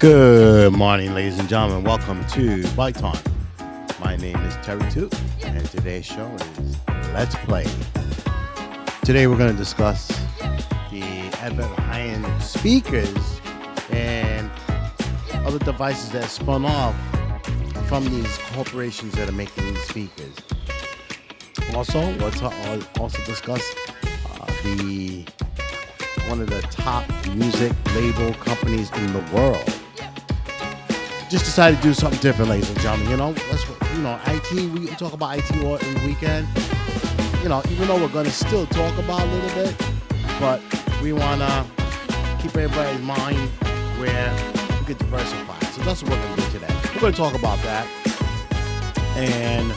Good morning, ladies and gentlemen. Welcome to Bike Time. My name is Terry Toot, and today's show is Let's Play. Today we're going to discuss the advent high-end speakers and other devices that spun off from these corporations that are making these speakers. Also, we'll also discuss uh, the one of the top music label companies in the world just decided to do something different, ladies and gentlemen. You know, let's you know, IT. We talk about IT all every weekend. You know, even though we're gonna still talk about a little bit, but we wanna keep everybody's mind where we get diversified. So that's what we're gonna do today. We're gonna talk about that, and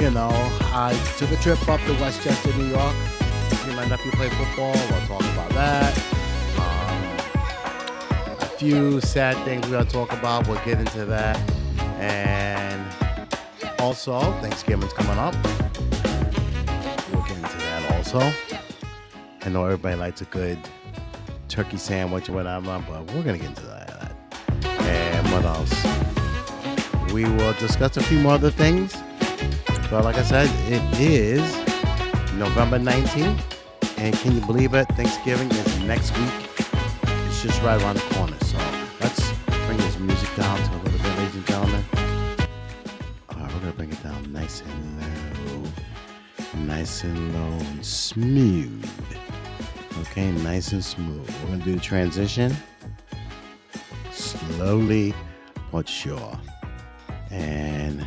you know, I took a trip up to Westchester, New York. See my nephew play football. We'll talk about that few sad things we gotta talk about. We'll get into that. And also, Thanksgiving's coming up. We'll get into that also. I know everybody likes a good turkey sandwich or whatever, but we're gonna get into that. And what else? We will discuss a few more other things. But like I said, it is November 19th. And can you believe it? Thanksgiving is next week. It's just right around the corner nice and low and smooth. Okay, nice and smooth. We're gonna do the transition slowly but sure. And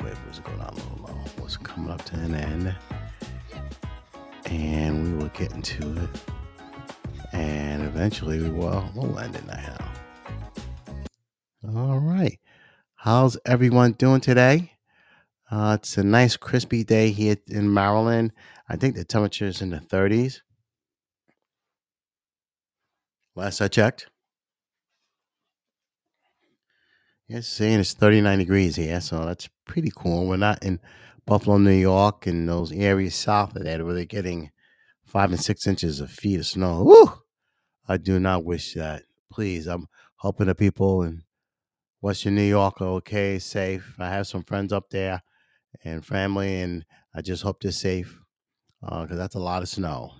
wait for it to go down a little low. What's coming up to an end? And we will get into it. And eventually we will we'll end it now. All right. How's everyone doing today? Uh, it's a nice crispy day here in Maryland. I think the temperature is in the 30s. Last I checked. Yes, saying it's 39 degrees here, so that's pretty cool. We're not in Buffalo, New York, and those areas south of that where they're getting five and six inches of feet of snow. Woo! I do not wish that. Please, I'm hoping the people in Western New York are okay, safe. I have some friends up there and family, and I just hope they're safe because uh, that's a lot of snow.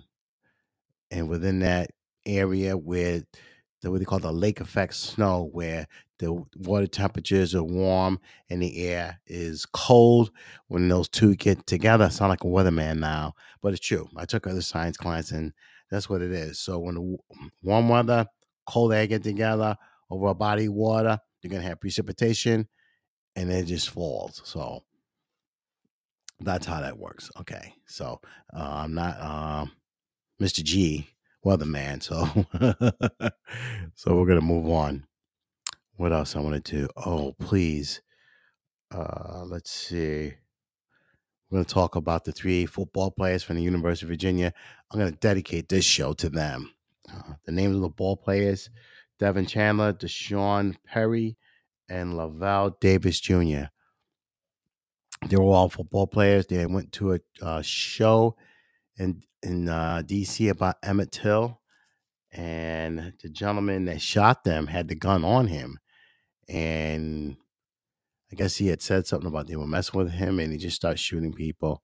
And within that area where the what they call the lake effect snow, where the water temperatures are warm and the air is cold. When those two get together, I sound like a weatherman now, but it's true. I took other science class, and that's what it is. So when the warm weather, cold air get together over a body of water, you're to have precipitation and it just falls. So that's how that works. Okay. So uh, I'm not um, Mr. G, weatherman. So, so we're to move on. What else I want to do? Oh, please. Uh, let's see. We're going to talk about the three football players from the University of Virginia. I'm going to dedicate this show to them. Uh, the names of the ball players Devin Chandler, D'Sean Perry, and Lavelle Davis Jr. They were all football players. They went to a uh, show in in uh, D.C. about Emmett Till, and the gentleman that shot them had the gun on him, and I guess he had said something about they were messing with him, and he just started shooting people.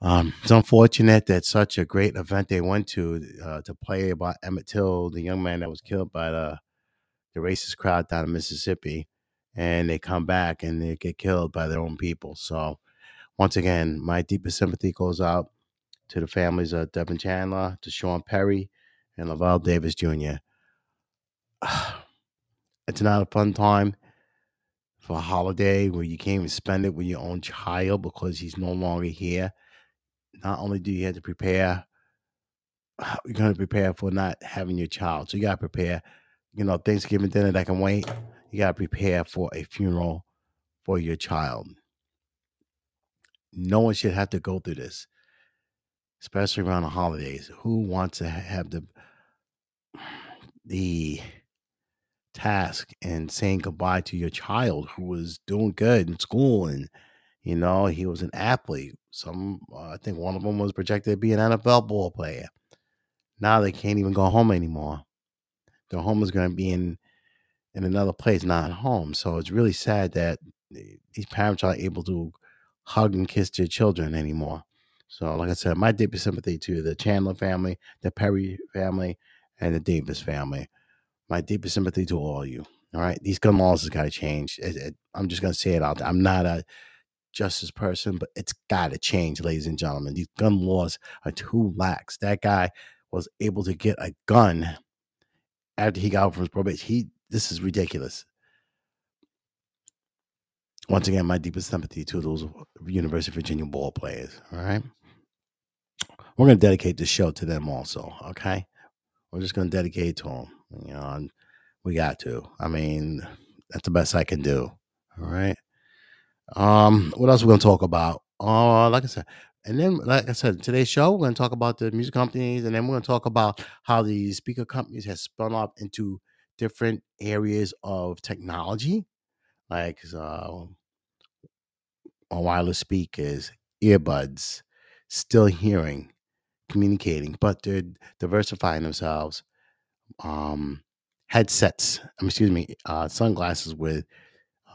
Um, it's unfortunate that such a great event they went to uh, to play about Emmett Till, the young man that was killed by the the racist crowd down in Mississippi, and they come back and they get killed by their own people. So, once again, my deepest sympathy goes out to the families of Devin Chandler, D'Sean Perry, and Lavelle Davis Jr. It's not a fun time for a holiday where you can't even spend it with your own child because he's no longer here not only do you have to prepare, you're going to prepare for not having your child. So you got to prepare, you know, Thanksgiving dinner that can wait. You got to prepare for a funeral for your child. No one should have to go through this, especially around the holidays. Who wants to have the the task and saying goodbye to your child who was doing good in school and you know, he was an athlete. Some, uh, I think one of them was projected to be an NFL ball player. Now they can't even go home anymore. their home is going to be in in another place, not at home. So it's really sad that these parents aren't able to hug and kiss their children anymore. So, like I said, my deepest sympathy to the Chandler family, the Perry family, and the Davis family. My deepest sympathy to all of you. All right, these gun laws has got to change. It, it, I'm just gonna say it out. There. I'm not a justice person, but it's got to change, ladies and gentlemen. These gun laws are too lax. That guy was able to get a gun after he got out from his probation. He this is ridiculous. Once again, my deepest sympathy to those University of Virginia ball players. All right. We're going to dedicate this show to them also. Okay. We're just going to dedicate to them. You know, we got to. I mean, that's the best I can do. All right. Um, what else are we going to talk about? Uh, like I said, and then, like I said, today's show, we're going to talk about the music companies, and then we're going to talk about how the speaker companies have spun off into different areas of technology, like uh, wireless speakers, earbuds, still hearing, communicating, but they're diversifying themselves. Um, headsets, um, excuse me, uh, sunglasses with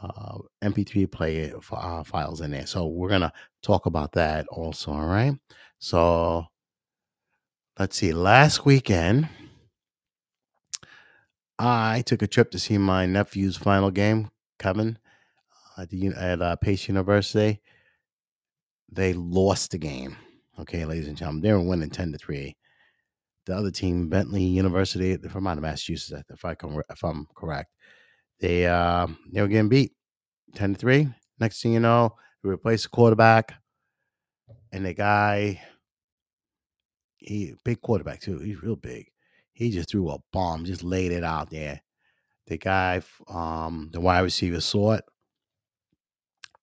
uh, MP3 player uh, files in there. So we're gonna talk about that also. All right. So let's see. Last weekend, I took a trip to see my nephew's final game, Kevin, at the at uh, Pace University. They lost the game. Okay, ladies and gentlemen, they were winning ten to three. The other team, Bentley University, from out of Massachusetts, if I can, if I'm correct, they uh, they were getting beat ten to three. Next thing you know, we replaced the quarterback, and the guy, he big quarterback too. He's real big. He just threw a bomb, just laid it out there. The guy, um, the wide receiver saw it.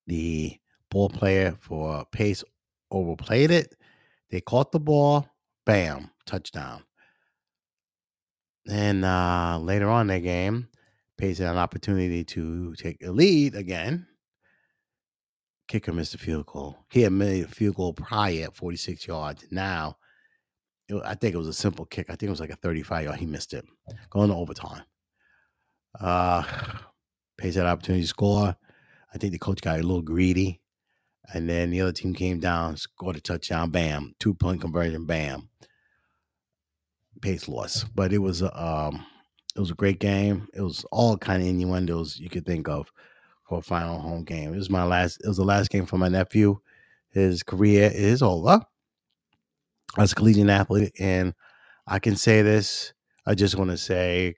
The ball player for Pace overplayed it. They caught the ball, bam, touchdown. And uh, later on in the game, Pace had an opportunity to take a lead again. Kicker missed a field goal. He had made a field goal prior at 46 yards. Now, it, I think it was a simple kick. I think it was like a 35 yard. He missed it. Going to overtime. Uh, Pace had opportunity to score. I think the coach got a little greedy. And then the other team came down, scored a touchdown, bam, two point conversion, bam. Pace lost, but it was a um, it was a great game. It was all kind of innuendos you could think of for a final home game. It was my last. It was the last game for my nephew. His career is over as a collegiate athlete, and I can say this. I just want to say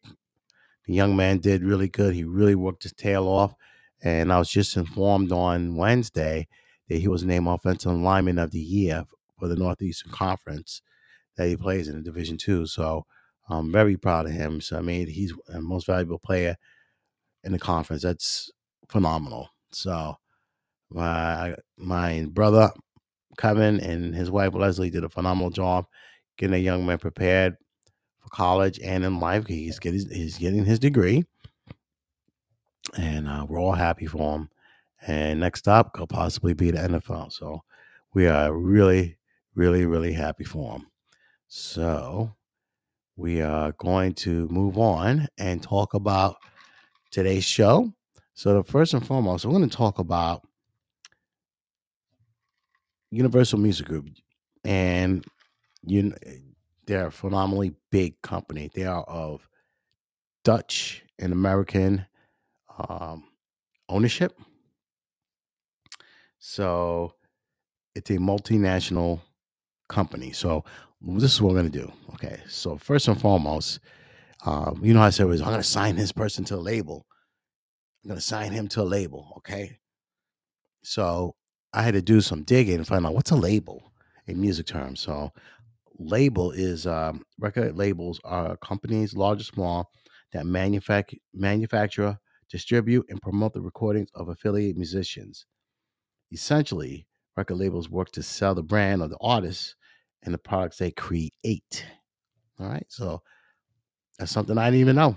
the young man did really good. He really worked his tail off, and I was just informed on Wednesday that he was named offensive lineman of the year for the Northeastern Conference that he plays in the Division Two. So I'm very proud of him. So I mean, he's the most valuable player in the conference. That's phenomenal. So my my brother Kevin and his wife Leslie did a phenomenal job getting a young man prepared for college and in life. He's getting he's getting his degree, and uh, we're all happy for him. And next up could possibly be the NFL. So we are really, really, really happy for him. So we are going to move on and talk about today's show. So, the first and foremost, we're going to talk about Universal Music Group, and you, they're a phenomenally big company. They are of Dutch and American um, ownership. So, it's a multinational company. So, this is what we're going to do. Okay. So, first and foremost, um, you know, I said was I'm going to sign this person to a label. I'm going to sign him to a label. Okay. So I had to do some digging and find out what's a label in music terms. So label is um, record labels are companies, large or small, that manufacture, manufacture, distribute, and promote the recordings of affiliate musicians. Essentially, record labels work to sell the brand of the artists and the products they create. All right, so that's something I didn't even know.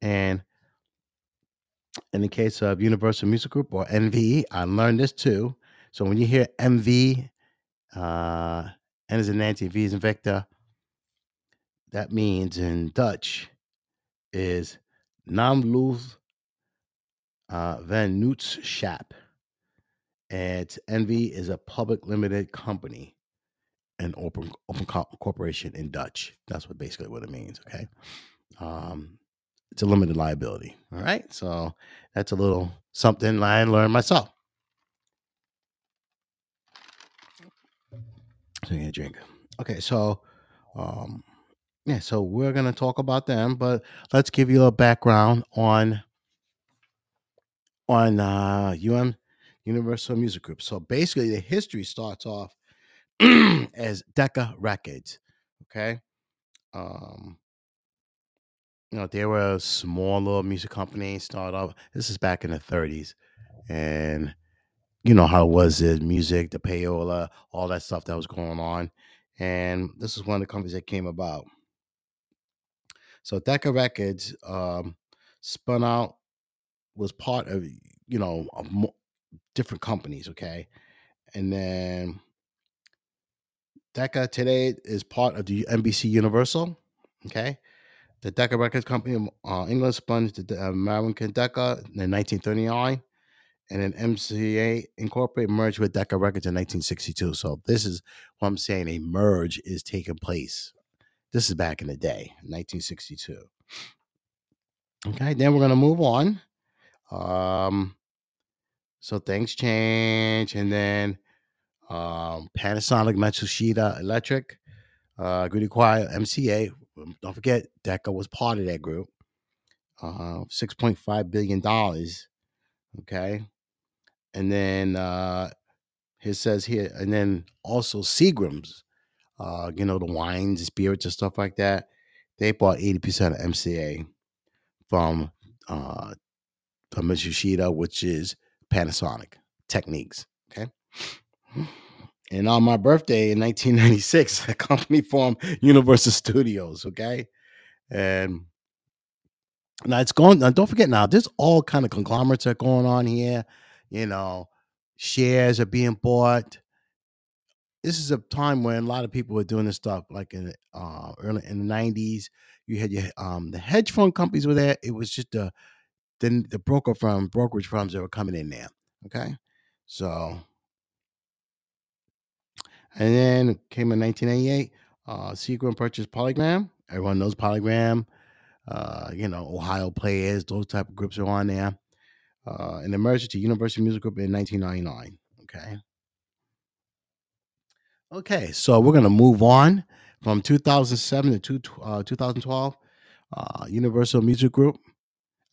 And in the case of Universal Music Group or NVE, I learned this too. So when you hear NV, uh, N is in Nancy, V is in Victor, that means in Dutch, is Naamloze uh, Vennootschap. And NV is a public limited company, an open open co- corporation in Dutch. That's what basically what it means. Okay, um, it's a limited liability. All right, so that's a little something I learned myself. So you drink. Okay, so um, yeah, so we're gonna talk about them, but let's give you a background on on uh, UM Universal Music Group. So basically, the history starts off as Decca Records. Okay, um, you know they were a small little music company. Started off. This is back in the '30s, and you know how it was the music, the payola, all that stuff that was going on. And this is one of the companies that came about. So Decca Records um, spun out was part of you know mo- different companies. Okay, and then Decca today is part of the NBC Universal. Okay, the Decca Records Company uh, England spun the uh, American Decca in 1939, and then MCA Incorporated merged with Decca Records in 1962. So this is what I'm saying: a merge is taking place. This is back in the day, 1962. Okay, then we're gonna move on. Um, so things change, and then um, Panasonic, Matsushita Electric, uh, Goody Quiet, MCA. Don't forget, Decca was part of that group. Uh, six point five billion dollars. Okay, and then uh, it says here, and then also Seagram's. Uh, you know the wines, spirits, and stuff like that. They bought eighty percent of MCA from uh, from Matsushita, which is Panasonic Techniques. Okay. And on my birthday in 1996, the company formed Universal Studios. Okay. And now it's going, now don't forget now, there's all kind of conglomerates that are going on here. You know, shares are being bought. This is a time when a lot of people were doing this stuff, like in uh, early in the 90s. You had your um, the hedge fund companies were there. It was just the the, the broker firm, brokerage firms that were coming in there. Okay. So And then came in 1988. Uh, Seagram purchased Polygram. Everyone knows Polygram. Uh, you know, Ohio Players, those type of groups are on there. Uh, and emerged to University Music Group in 1999. Okay. Okay, so we're gonna move on from 2007 to two, uh, 2012. Uh, Universal Music Group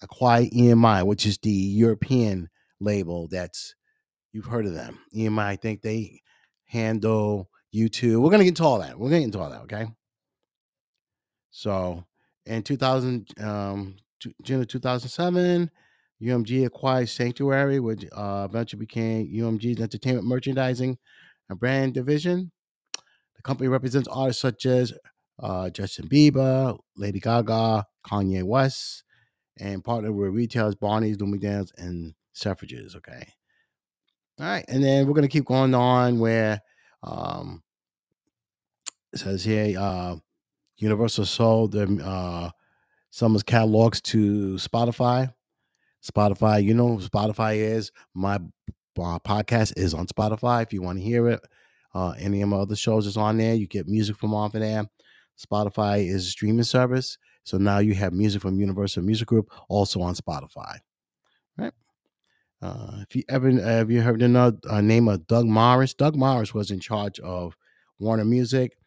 acquired EMI, which is the European label that's you've heard of them. EMI, I think they handle YouTube. We're gonna get into all that. We're gonna get into all that. Okay. So in 2000, um, June of 2007, UMG acquired Sanctuary, which uh, eventually became UMG's entertainment merchandising and brand division. The company represents artists such as uh, Justin Bieber, Lady Gaga, Kanye West, and partnered with retailers Barney's, Bloomingdale's, and Selfridges. Okay. All right. And then we're going to keep going on where um, it says here uh, Universal sold them, uh, some of its catalogs to Spotify. Spotify, you know, Spotify is my uh, podcast is on Spotify. If you want to hear it, uh, any of my other shows is on there. You get music from off of there. Spotify is a streaming service, so now you have music from Universal Music Group also on Spotify. Right. Uh, if you ever have you heard the uh, name of Doug Morris? Doug Morris was in charge of Warner Music.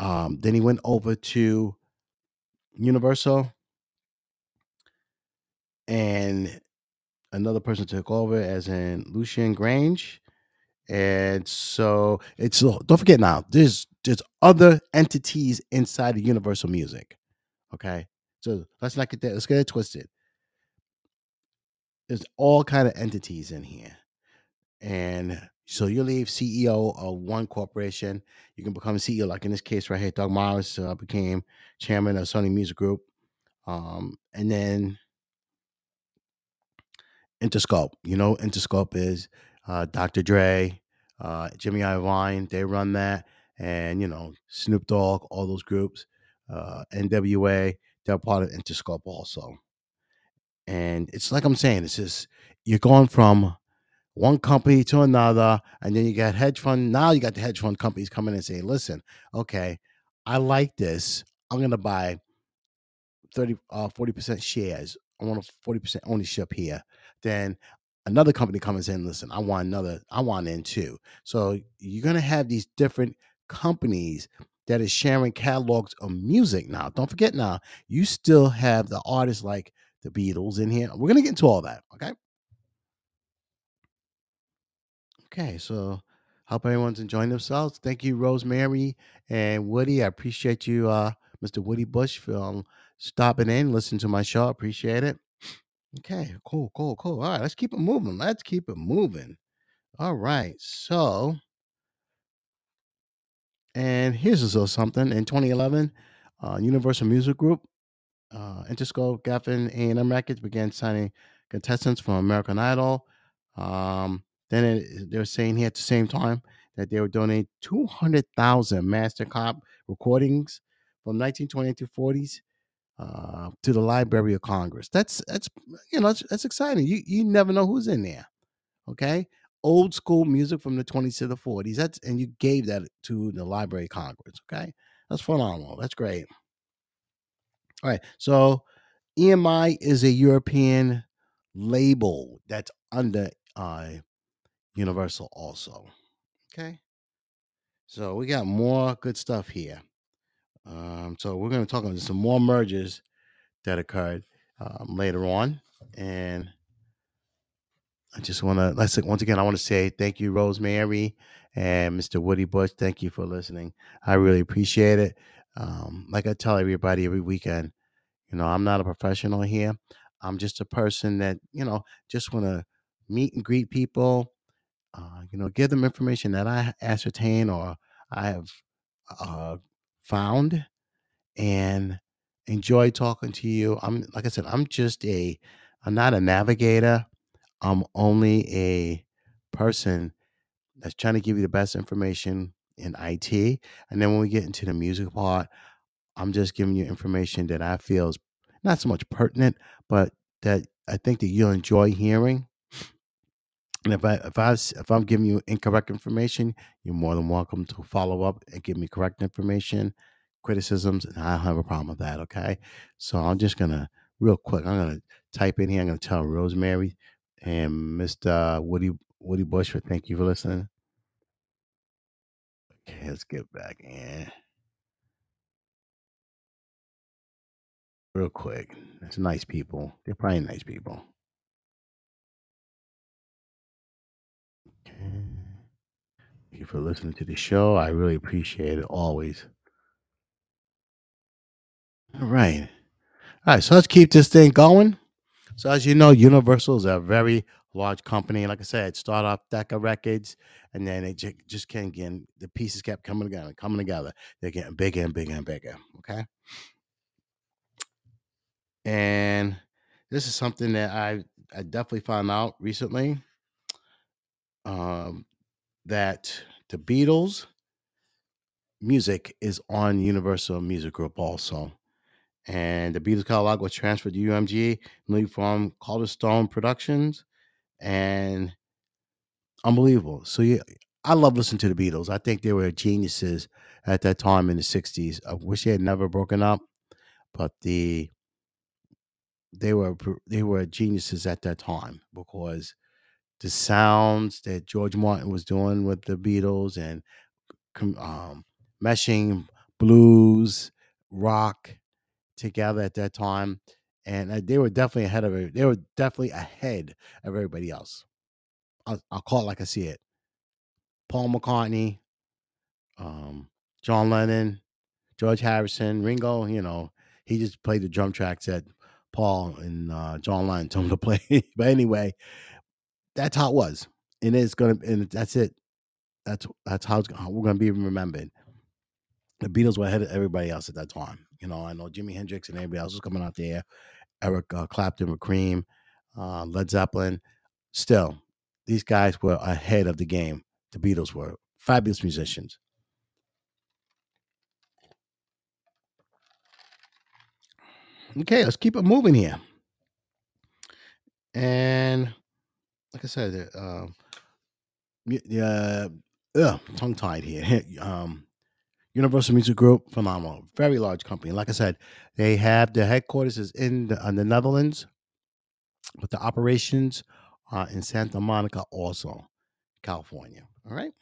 Um, then he went over to Universal, and another person took over, as in Lucian Grainge. And so it's don't forget now, there's there's other entities inside of Universal Music. Okay. So let's not get that, let's get it twisted. There's all kind of entities in here. And so you leave CEO of one corporation, you can become CEO. Like in this case right here, Doug Morris uh, became chairman of Sony Music Group. Um, and then Interscope. You know, Interscope is uh, Dr. Dre, uh, Jimmy Iovine. They run that, and you know, Snoop Dogg, all those groups, uh, NWA. they're part of Interscope also. And it's like I'm saying, it's just you're going from one company to another, and then you got hedge fund. Now you got the hedge fund companies coming in and saying, "Listen, okay, I like this. I'm gonna buy 30 uh 40% shares. I want a 40% ownership here. Then another company comes in, listen, I want another, I want in too. So you're gonna have these different companies that is sharing catalogs of music now. Don't forget now, you still have the artists like the Beatles in here. We're gonna get into all that, okay? Okay, so hope everyone's enjoying themselves. Thank you, Rosemary and Woody. I appreciate you, uh, Mr. Woody Bush, for um, stopping in, listening to my show. Appreciate it. Okay, cool, cool, cool. All right, let's keep it moving. Let's keep it moving. All right, so, and here's a little something. In 2011, uh, Universal Music Group, uh, Interscope, Geffen, A&M Records began signing contestants from American Idol. Um, then it, they were saying here at the same time that they would donate 200,000 master cop recordings from 1920 to 40s uh, to the Library of Congress. That's that's you know that's, that's exciting. You you never know who's in there. Okay, old school music from the 20s to the 40s. That's and you gave that to the Library of Congress. Okay, that's phenomenal. That's great. All right, so EMI is a European label that's under uh, Universal also. Okay, so we got more good stuff here. Um, so we're going to talk about some more mergers that occurred um, later on, and I just want to let's once again I want to say thank you, Rosemary and Mr. Woody Bush. Thank you for listening. I really appreciate it. Um, like I tell everybody every weekend, you know, I'm not a professional here. I'm just a person that you know just want to meet and greet people. Uh, you know, give them information that I ascertain or I have uh, found, and enjoy talking to you. I'm like I said, I'm just a I'm not a navigator. I'm only a person that's trying to give you the best information in IT. And then when we get into the music part, I'm just giving you information that I feel is not so much pertinent, but that I think that you'll enjoy hearing. And if I if I if I'm giving you incorrect information, you're more than welcome to follow up and give me correct information, criticisms, and I don't have a problem with that. Okay. So I'm just gonna real quick. I'm gonna type in here. I'm gonna tell Rosemary and Mr. Uh, Woody Woody Bush for thank you for listening. Okay, let's get back in real quick. It's nice people. They're probably nice people. Okay. Thank you for listening to the show. I really appreciate it always. All right. All right. So let's keep this thing going. So as you know, Universal is a very large company. Like I said, it started off Decca Records, and then it ju- just can't get the pieces kept coming together, coming together. They're getting bigger and bigger and bigger. Okay. And this is something that I I definitely found out recently. Um, that the Beatles music is on Universal Music Group also. And the Beatles catalog was transferred to UMG, mainly from Calderstone Productions, and unbelievable. So yeah, I love listening to the Beatles. I think they were geniuses at that time in the '60s. I wish they had never broken up, but the they were they were geniuses at that time because the sounds that George Martin was doing with the Beatles and um, meshing blues, rock together at that time, and uh, they were definitely ahead of it. They were definitely ahead of everybody else. I'll, I'll call it like I see it. Paul McCartney, um, John Lennon, George Harrison, Ringo. You know, he just played the drum tracks that Paul and uh, John Lennon told him to play. but anyway, that's how it was, and it's gonna, and that's it. That's that's how, how we're gonna be remembered. The Beatles were ahead of everybody else at that time. You know, I know Jimi Hendrix and everybody else was coming out there. Eric uh, Clapton with Cream, uh, Led Zeppelin. Still, these guys were ahead of the game. The Beatles were fabulous musicians. Okay, let's keep it moving here. And like I said, uh, um, yeah, ugh, tongue tied here. um, Universal Music Group, phenomenal, very large company. Like I said, they have the headquarters is in the, in the Netherlands, but the operations are in Santa Monica, also California. All right,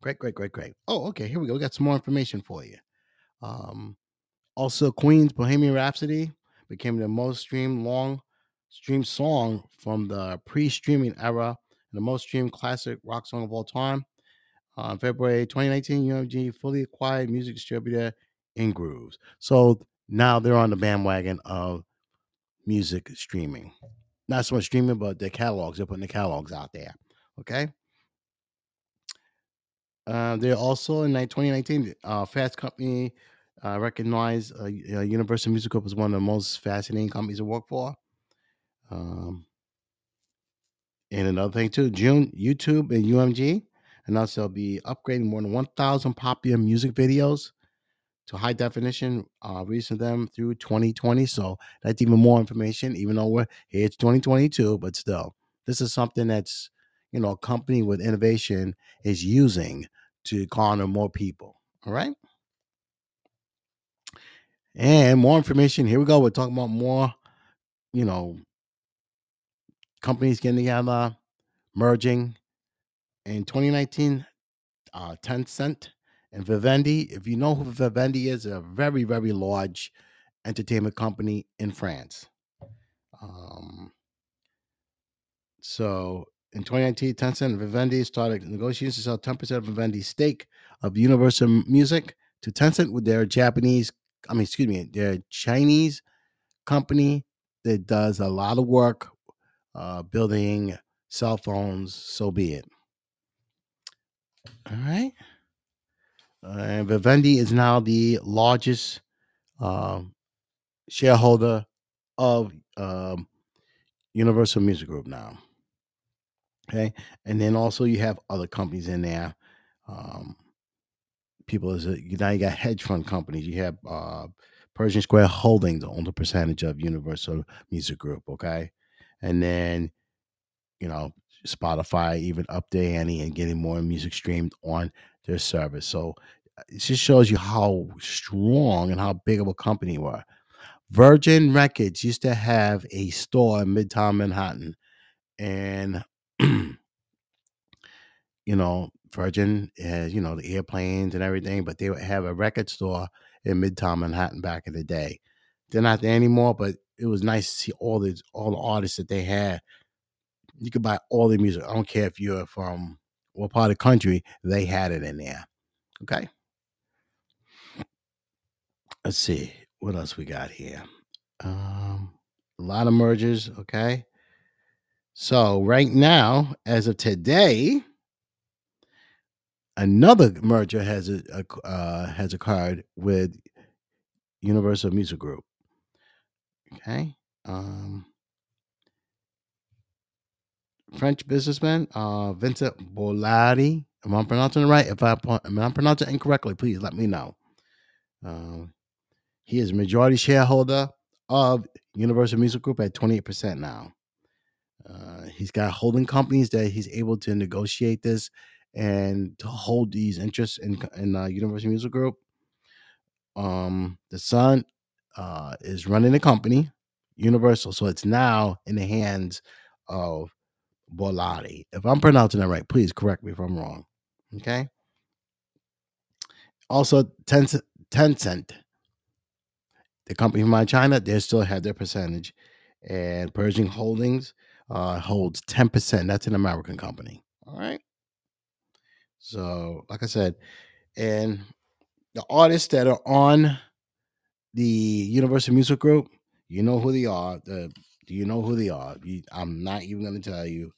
great, great, great, great. Oh, okay, here we go. We got some more information for you. Um, also, Queen's Bohemian Rhapsody became the most streamed long streamed song from the pre-streaming era and the most streamed classic rock song of all time. On February 2019, UMG fully acquired music distributor Ingrooves. So now they're on the bandwagon of music streaming. Not so much streaming, but their catalogs. They're putting the catalogs out there. Okay. Uh, they're also in 2019, uh, Fast Company uh, recognized uh, uh, Universal Music Group as one of the most fascinating companies to work for. Um, and another thing too, June YouTube and UMG announced they'll be upgrading more than 1,000 popular music videos to high definition, uh, releasing them through 2020. So that's even more information, even though we're here it's 2022, but still, this is something that's you know a company with innovation is using to garner more people. All right. And more information. Here we go. We're talking about more, you know, companies getting together, merging. In 2019, uh, Tencent and Vivendi. If you know who Vivendi is, a very, very large entertainment company in France. Um, so in 2019, Tencent and Vivendi started negotiations to sell 10% of Vivendi's stake of Universal Music to Tencent with their Japanese, I mean, excuse me, their Chinese company that does a lot of work uh, building cell phones. So be it. All right. And Vivendi is now the largest um, shareholder of um, Universal Music Group now. Okay, and then also you have other companies in there. Um, people is a, now you got hedge fund companies. You have uh, Pershing Square Holdings owns a percentage of Universal Music Group. Okay, and then you know Spotify even up ante and getting more music streamed on their service. So it just shows you how strong and how big of a company we are. Virgin Records used to have a store in Midtown Manhattan, and you know, Virgin has, you know, the airplanes and everything, but they would have a record store in Midtown Manhattan back in the day. They're not there anymore, but it was nice to see all the all the artists that they had. You could buy all the music. I don't care if you're from what part of the country, they had it in there. Okay. Let's see what else we got here. Um, a lot of mergers. Okay. So right now, as of today, another merger has a, a uh, has occurred with Universal Music Group. Okay. Um, French businessman uh, Vincent Bolloré. Am I pronouncing it right? If I am I pronouncing it incorrectly, please let me know. Uh, he is majority shareholder of Universal Music Group at 28% now. Uh, he's got holding companies that he's able to negotiate this and to hold these interests in, in uh, Universal Music Group. Um, the son uh, is running the company, Universal, so it's now in the hands of Bolloré. If I'm pronouncing that right, please correct me if I'm wrong. Okay. Also, Tencent, the company from China, they still have their percentage, and Pershing Holdings uh, holds 10%. That's an American company. All right. So, like I said, and the artists that are on the Universal Music Group, you know who they are. Do you know who they are? You, I'm not even going to tell you.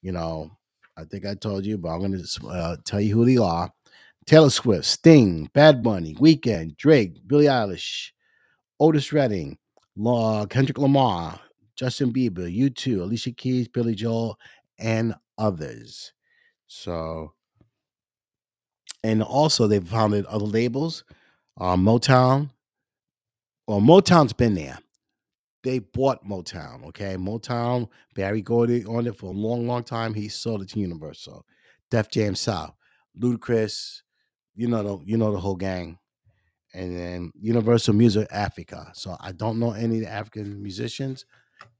You know, I think I told you, but I'm going to uh, tell you who they are. Taylor Swift, Sting, Bad Bunny, Weeknd, Drake, Billie Eilish, Otis Redding, Law, Kendrick Lamar, Justin Bieber, U2, Alicia Keys, Billy Joel, and others. So, and also they've founded other labels, uh, Motown, well, Motown's been there. They bought Motown, okay? Motown, Berry Gordy on it for a long, long time. He sold it to Universal. Def Jam South, Ludacris, you know the you know the whole gang. And then Universal Music Africa. So I don't know any of the African musicians.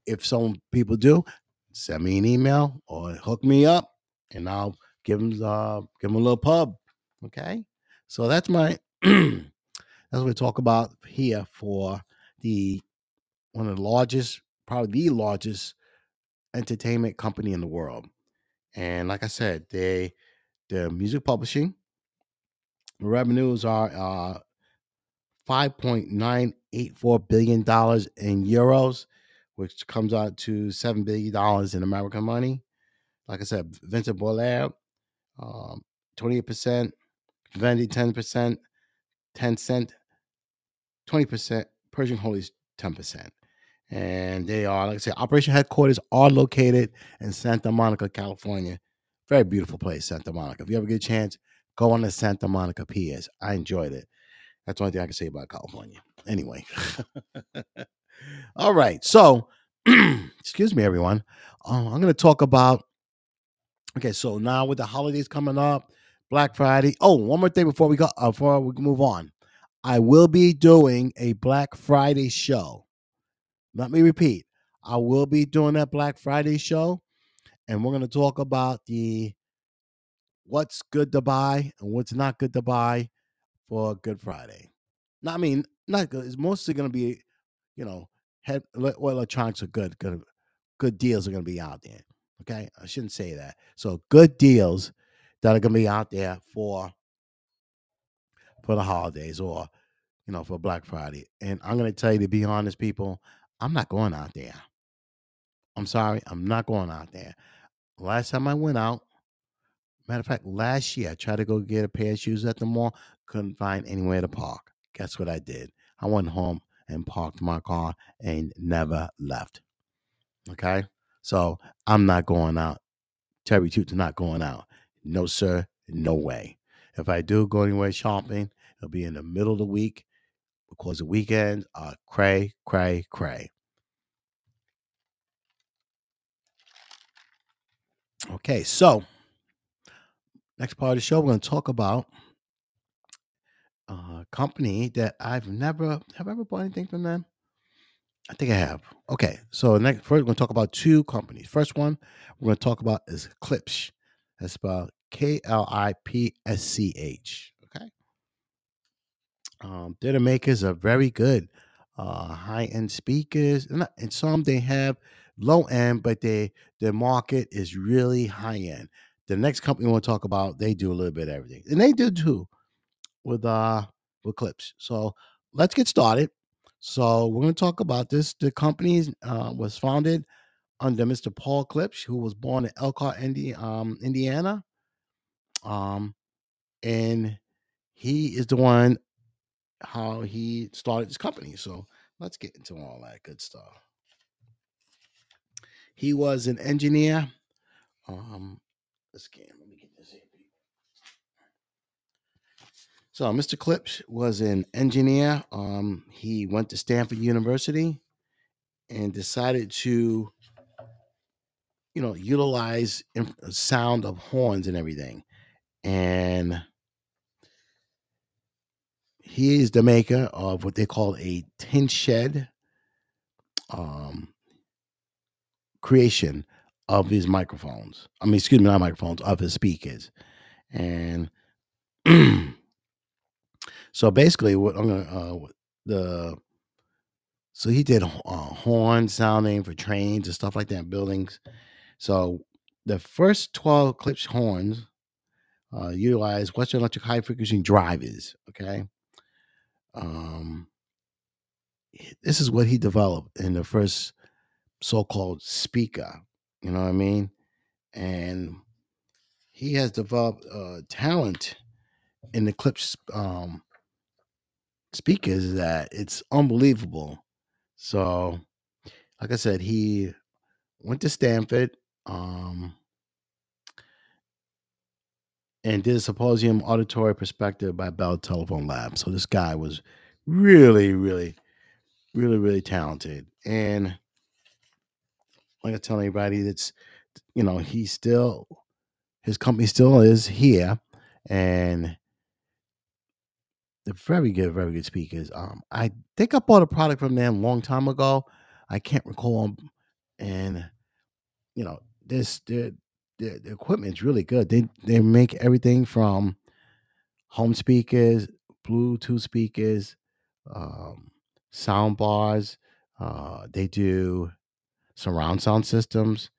If some people do, send me an email or hook me up, and I'll give them uh, give them a little pub. Okay, so that's my that's what we talk about here for the one of the largest, probably the largest entertainment company in the world. And like I said, they their music publishing revenues are uh, five point nine eight four billion dollars in euros, which comes out to seven billion dollars in American money. Like I said, Vincent Bolloré, um, twenty percent, Vivendi ten percent, Tencent twenty percent, Pershing Holdings ten percent. And they are, like I said, operation headquarters are located in Santa Monica, California. Very beautiful place, Santa Monica. If you ever get a chance, go on the Santa Monica Piers. I enjoyed it. That's the only thing I can say about California. Anyway. All right. So, excuse me, everyone. Uh, I'm going to talk about. Okay, so now with the holidays coming up, Black Friday. Oh, one more thing before we go. Uh, before we move on, I will be doing a Black Friday show. Let me repeat. I will be doing that Black Friday show, and we're going to talk about the what's good to buy and what's not good to buy for Good Friday. No, I mean, not good. It's mostly going to be, you know, head electronics are good. Good, good deals are going to be out there. Okay, I shouldn't say that. So good deals that are going to be out there for for the holidays or you know for Black Friday. And I'm going to tell you to be honest, people, I'm not going out there. I'm sorry, I'm not going out there. Last time I went out, matter of fact, last year I tried to go get a pair of shoes at the mall, couldn't find anywhere to park. Guess what I did? I went home and parked my car and never left. Okay, so I'm not going out. Terry Toots not going out. No, sir, no way. If I do go anywhere shopping, it'll be in the middle of the week because the weekends are uh, cray, cray, cray. Okay, so next part of the show, we're going to talk about a company that I've never have I ever bought anything from them. I think I have. Okay, so next first we're going to talk about two companies. First one we're going to talk about is Klipsch. That's spelled K L I P S C H. Um, they're the makers of very good uh, high end speakers, and, and some they have low end, but they their market is really high end. The next company we want to talk about, they do a little bit of everything, and they do too with uh with Klipsch. So let's get started. So we're going to talk about this. The company uh, was founded under Mr. Paul Klipsch, who was born in Elkhart, Indi- um, Indiana. Um, and he is the one how he started his company. So let's get into all that good stuff. He was an engineer. Um, let's get let me get this here. So Mr. Klipsch was an engineer. Um, he went to Stanford University and decided to, you know, utilize sound of horns and everything. And he is the maker of what they call a tin shed um, creation of his microphones. I mean, excuse me, not microphones, of his speakers. And so basically, what I'm gonna uh, the so he did uh, horn sounding for trains and stuff like that, in buildings. So the first 12 Klipsch horns uh, utilize Western Electric high frequency drivers. Okay. Um, this is what he developed in the first so-called speaker. You know what I mean? And he has developed uh, talent in the Klipsch um, speakers that it's unbelievable. So, like I said, he went to Stanford um, and did a symposium auditory perspective by Bell Telephone Lab. So this guy was really, really really, really talented. And like I tell anybody, that's you know, he's still his company still is here, and they're very good, very good speakers. Um, I think I bought a product from them a long time ago. I can't recall them, and you know, this the the, the equipment's really good. They they make everything from home speakers, Bluetooth speakers, um, sound bars. Uh, they do surround sound systems.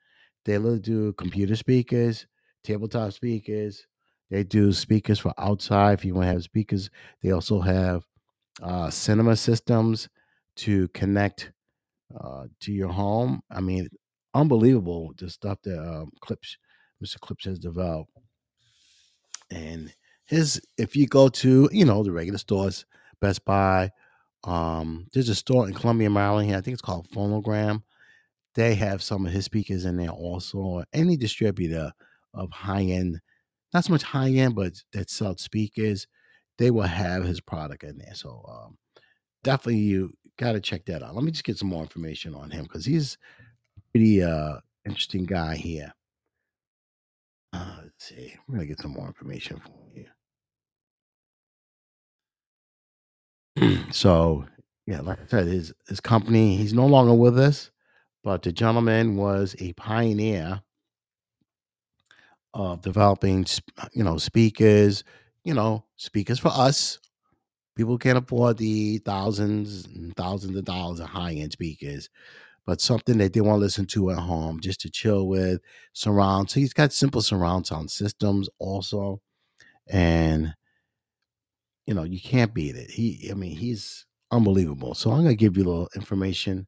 They do computer speakers, tabletop speakers. They do speakers for outside if you want to have speakers. They also have uh, cinema systems to connect uh, to your home. I mean, unbelievable the stuff that um, Klipsch, Mr. Klipsch has developed. And his, if you go to, you know, the regular stores, Best Buy, um, there's a store in Columbia, Maryland. Here, I think it's called Phonogram. They have some of his speakers in there also. Any distributor of high end, not so much high end, but that sells speakers, they will have his product in there. So um, definitely you got to check that out. Let me just get some more information on him because he's pretty uh, interesting guy here. Uh, let's see. I'm gonna get some more information for you. so, yeah, like I said, his his company. He's no longer with us, but the gentleman was a pioneer of developing, you know, speakers. You know, speakers for us. People can't afford the thousands and thousands of dollars of high end speakers, but something that they want to listen to at home, just to chill with, surround. So he's got simple surround sound systems also, and you know you can't beat it. He, I mean, he's unbelievable. So I'm gonna give you a little information.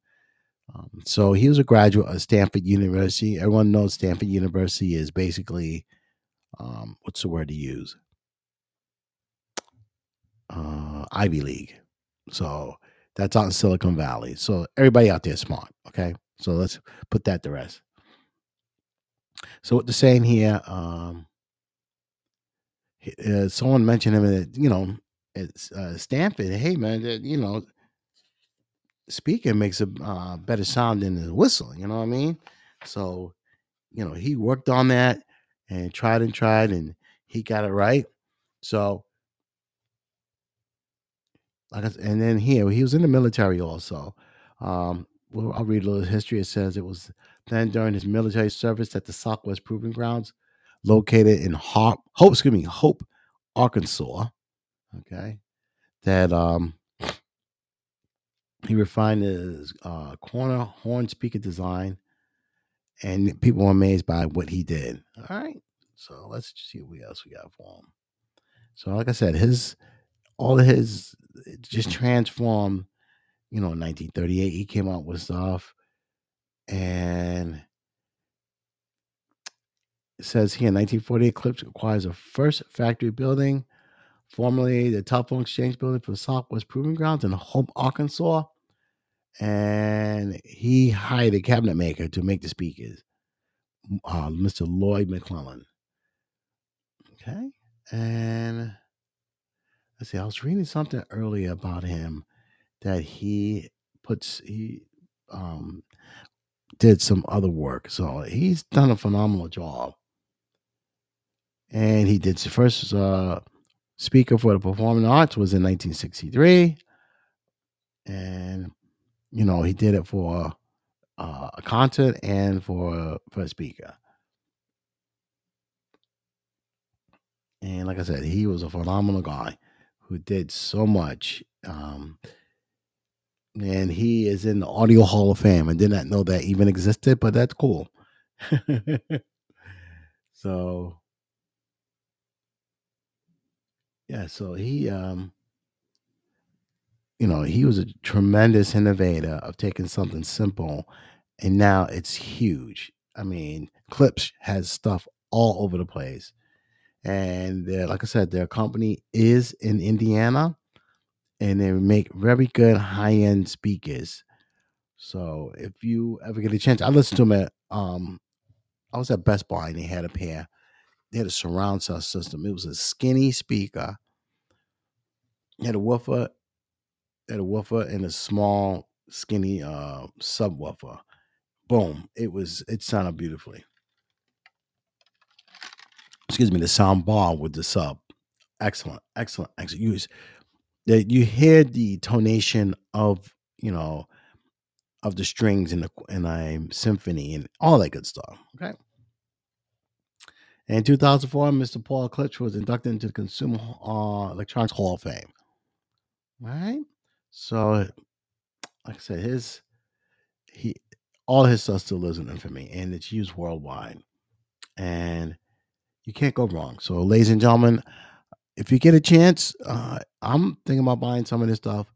Um, so he was a graduate of Stanford University. Everyone knows Stanford University is basically um, what's the word to use? Uh, Ivy League. So that's out in Silicon Valley. So everybody out there is smart. Okay. So let's put that to rest. So what they're saying here, um, uh, someone mentioned him that you know, it's uh, Stanford. Hey man, you know, speaking makes a uh, better sound than the whistle. You know what I mean? So, you know, he worked on that and tried and tried and he got it right. So, like I and then here, he was in the military also. Um, well, I'll read a little history. It says it was then during his military service at the Southwest Proving Grounds, located in Hope, Hope, excuse me, Hope, Arkansas. Okay, that um, he refined his uh, corner horn speaker design, and people were amazed by what he did. All right, so let's see what else we got for him. So, like I said, his all of his just transformed. You know, in 1938, he came out with stuff, and it says here, 1948 Klipsch acquires a first factory building, formerly the telephone exchange building for the Southwest Proving Grounds in Hope, Arkansas. And he hired a cabinet maker to make the speakers, uh, Mr. Lloyd McClellan. Okay. And let's see, I was reading something earlier about him that he puts, he um, did some other work. So he's done a phenomenal job. And he did the first uh, speaker for the performing arts was in 1963. And, you know, he did it for uh, a concert and for, for a speaker. And like I said, he was a phenomenal guy who did so much. Um, and he is in the Audio Hall of Fame. I did not know that even existed, but that's cool. so yeah, so he um you know, he was a tremendous innovator of taking something simple and now it's huge. I mean, Klipsch has stuff all over the place. And like I said, their company is in Indiana and they make very good high end speakers. So if you ever get a chance, I listened to them at um I was at Best Buy and they had a pair. They had a surround sound system. It was a skinny speaker. It had a woofer, had a woofer and a small skinny uh, subwoofer. Boom! It was it sounded beautifully. Excuse me, the sound bar with the sub, excellent, excellent, excellent. You that you hear the tonation of you know of the strings in the in a symphony and all that good stuff. Okay. In 2004, Mr. Paul Klipsch was inducted into the Consumer uh, Electronics Hall of Fame. Right. So, like I said, his he all his stuff still lives in infamy, and it's used worldwide, and you can't go wrong. So, ladies and gentlemen, if you get a chance, uh, I'm thinking about buying some of this stuff,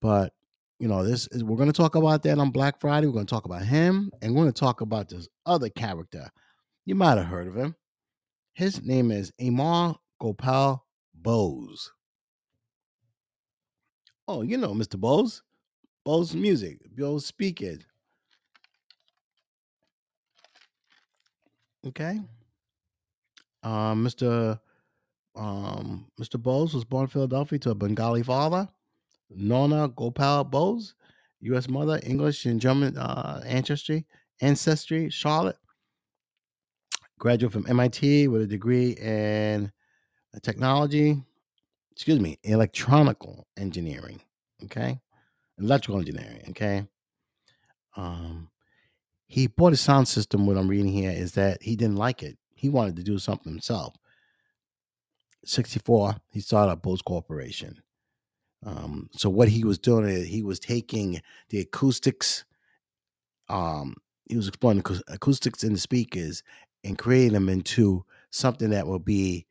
but you know, this is we're going to talk about that on Black Friday. We're going to talk about him, and we're going to talk about this other character. You might have heard of him. His name is Amar Gopal Bose. Oh, you know Mr. Bose. Bose Music, Bose Speakers. Okay. Um, Mr. Um, Mr. Bose was born in Philadelphia to a Bengali father, Nona Gopal Bose, U.S. mother, English and German uh, ancestry, ancestry, Charlotte. Graduate from MIT with a degree in technology, excuse me, electronical engineering. Okay. Electrical engineering. Okay. Um, he bought a sound system. What I'm reading here is that he didn't like it. He wanted to do something himself. 64, he started a Bose Corporation. Um, so what he was doing is he was taking the acoustics, um, he was exploring acoustics in the speakers and creating them into something that would be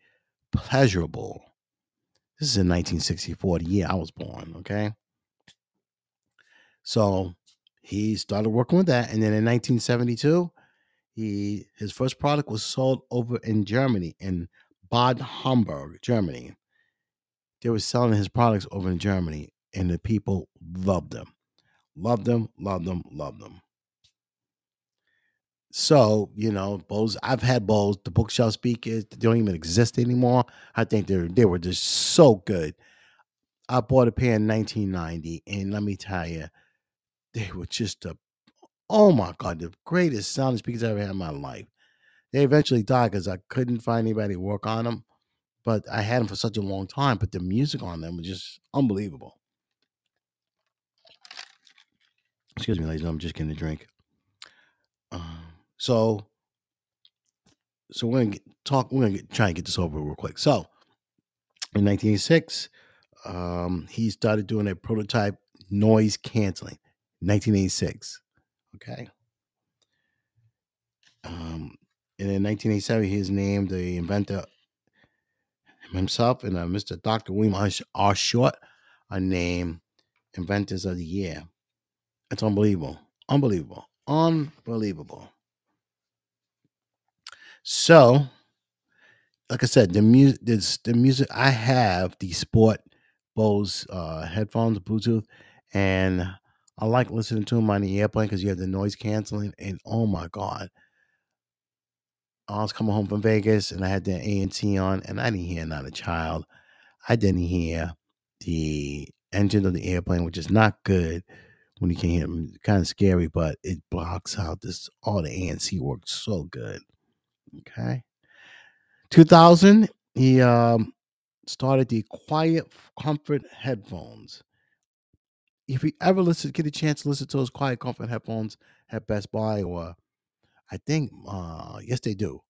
pleasurable. This is in 1964, the year I was born. Okay, so he started working with that, and then in 1972, he his first product was sold over in Germany in Bad Homburg, Germany. They were selling his products over in Germany, and the people loved them, loved them, loved them, loved them. So, you know, Bose, I've had Bose, the bookshelf speakers, they don't even exist anymore. I think they they were just so good. I bought a pair in 1990, and let me tell you, they were just a oh my god, the greatest sound speakers I ever had in my life. They eventually died because I couldn't find anybody to work on them, but I had them for such a long time. But the music on them was just unbelievable. Excuse me, ladies. I'm just getting a drink. Um, so, so we're gonna get, talk. We're gonna get, try and get this over real quick. So, in 1986, um, he started doing a prototype noise canceling. 1986. Okay. Um, and in 1987, he is named the inventor himself and uh, Mr. Dr. William R. Short are named inventors of the year. It's unbelievable. Unbelievable. Unbelievable. So, like I said, the music, the music. I have the Sport Bose uh, headphones, Bluetooth, and I like listening to them on the airplane because you have the noise canceling. And oh my god, I was coming home from Vegas and I had the ANC on, and I didn't hear not a child. I didn't hear the engine of the airplane, which is not good when you can hear them. Kind of scary, but it blocks out this. All the ANC worked so good. Okay. 2000, he um, started the Quiet Comfort headphones. If you ever listen, get a chance to listen to those Quiet Comfort headphones at Best Buy, or I think, uh, yes, they do.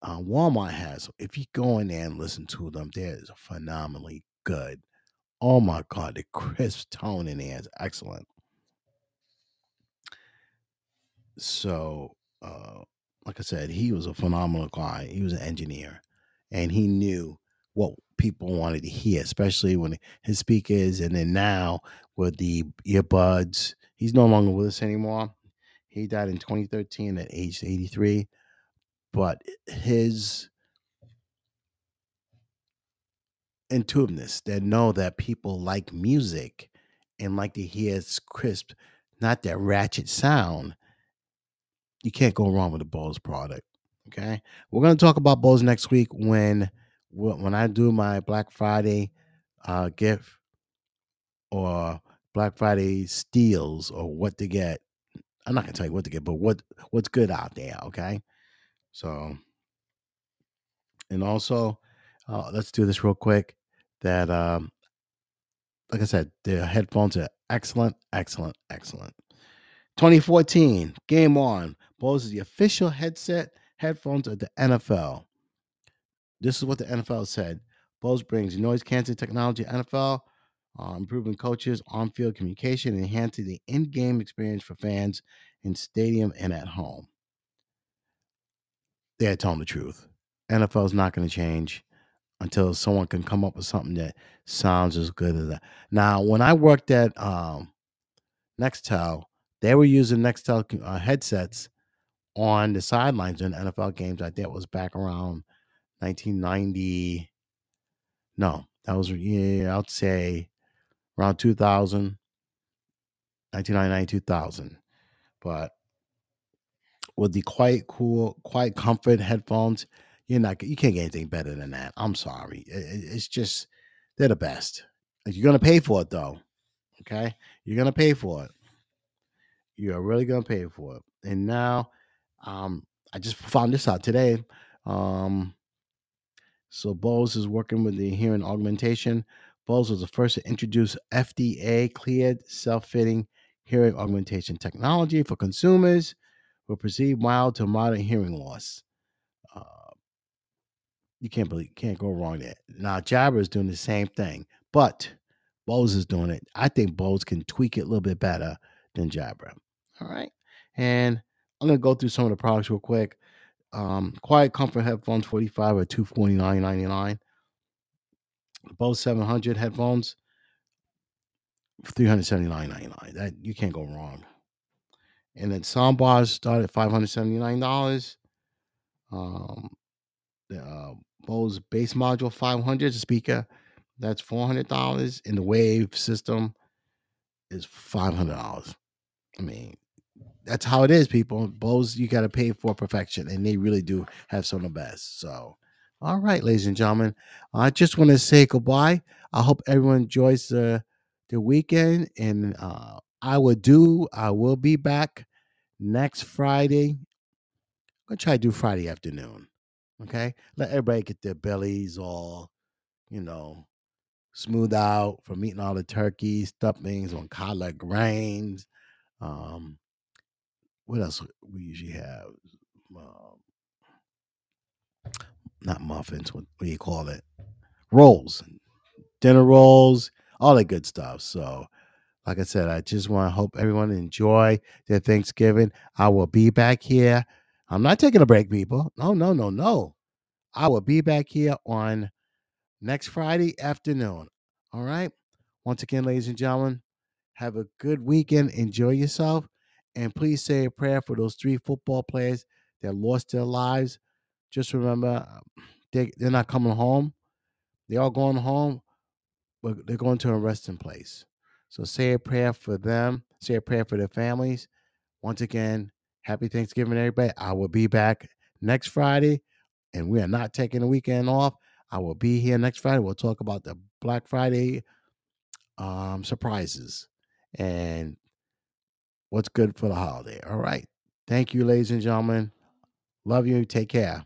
Uh, Walmart has. If you go in there and listen to them, they're phenomenally good. Oh my God, the crisp tone in there is excellent. So, uh, like I said, he was a phenomenal guy. He was an engineer, and he knew what people wanted to hear, especially when his speakers. And then now with the earbuds, he's no longer with us anymore. He died in 2013 at age 83. But his intuitiveness that know that people like music and like to hear its crisp, not that ratchet sound you can't go wrong with a Bose product. Okay, we're gonna talk about Bose next week when when I do my Black Friday uh, gift or Black Friday steals or what to get. I'm not gonna tell you what to get, but what what's good out there. Okay, so and also uh, let's do this real quick. That um, like I said, the headphones are excellent, excellent, excellent. 2014, game on. Bose is the official headset headphones of the NFL. This is what the NFL said. Bose brings noise canceling technology NFL, uh, improving coaches on field communication, enhancing the in game experience for fans in stadium and at home. They're telling the truth. NFL is not going to change until someone can come up with something that sounds as good as that. Now, when I worked at um, Nextel, they were using Nextel uh, headsets on the sidelines in NFL games. I think it was back around 1990. No, that was yeah, I'd say around 2000, 1999, 2000. But with the Quiet Cool, Quiet Comfort headphones, you're not you can't get anything better than that. I'm sorry, it's just they're the best. You're gonna pay for it though. Okay, you're gonna pay for it. You're really gonna pay for it. And now, um, I just found this out today. Um, so Bose is working with the hearing augmentation. Bose was the first to introduce FDA cleared self-fitting hearing augmentation technology for consumers who perceive mild to moderate hearing loss. Uh, you can't believe can't go wrong there. Now Jabra is doing the same thing, but Bose is doing it. I think Bose can tweak it a little bit better than Jabra. All right. And I'm gonna go through some of the products real quick. Um, Quiet Comfort headphones 45 or 249.99. Bose 700 headphones 379.99. That you can't go wrong. And then soundbars start at $579. Um, the uh, Bose bass module 500 speaker that's $400 and the wave system is $500 i mean that's how it is people Bose you got to pay for perfection and they really do have some of the best so all right ladies and gentlemen i just want to say goodbye i hope everyone enjoys the the weekend and uh, i will do i will be back next friday i'm gonna try to do friday afternoon Okay. Let everybody get their bellies all, you know, smooth out from eating all the turkey stuffings on collard greens. Um, what else we usually have? Um, not muffins. What, what do you call it? Rolls, dinner rolls, all that good stuff. So, like I said, I just want to hope everyone enjoy their Thanksgiving. I will be back here. I'm not taking a break, people. No, no, no, no. I will be back here on next Friday afternoon. All right. Once again, ladies and gentlemen, have a good weekend. Enjoy yourself. And please say a prayer for those three football players that lost their lives. Just remember, um, they, they're not coming home. They're all going home, but they're going to a resting place. So say a prayer for them. Say a prayer for their families. Once again, happy Thanksgiving, everybody. I will be back next Friday and we are not taking the weekend off. I will be here next Friday. We'll talk about the Black Friday um, surprises and what's good for the holiday. All right. Thank you, ladies and gentlemen. Love you. Take care.